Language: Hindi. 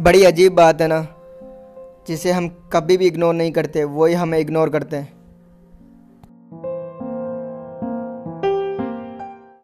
बड़ी अजीब बात है ना, जिसे हम कभी भी इग्नोर नहीं करते, वही हमें इग्नोर करते हैं।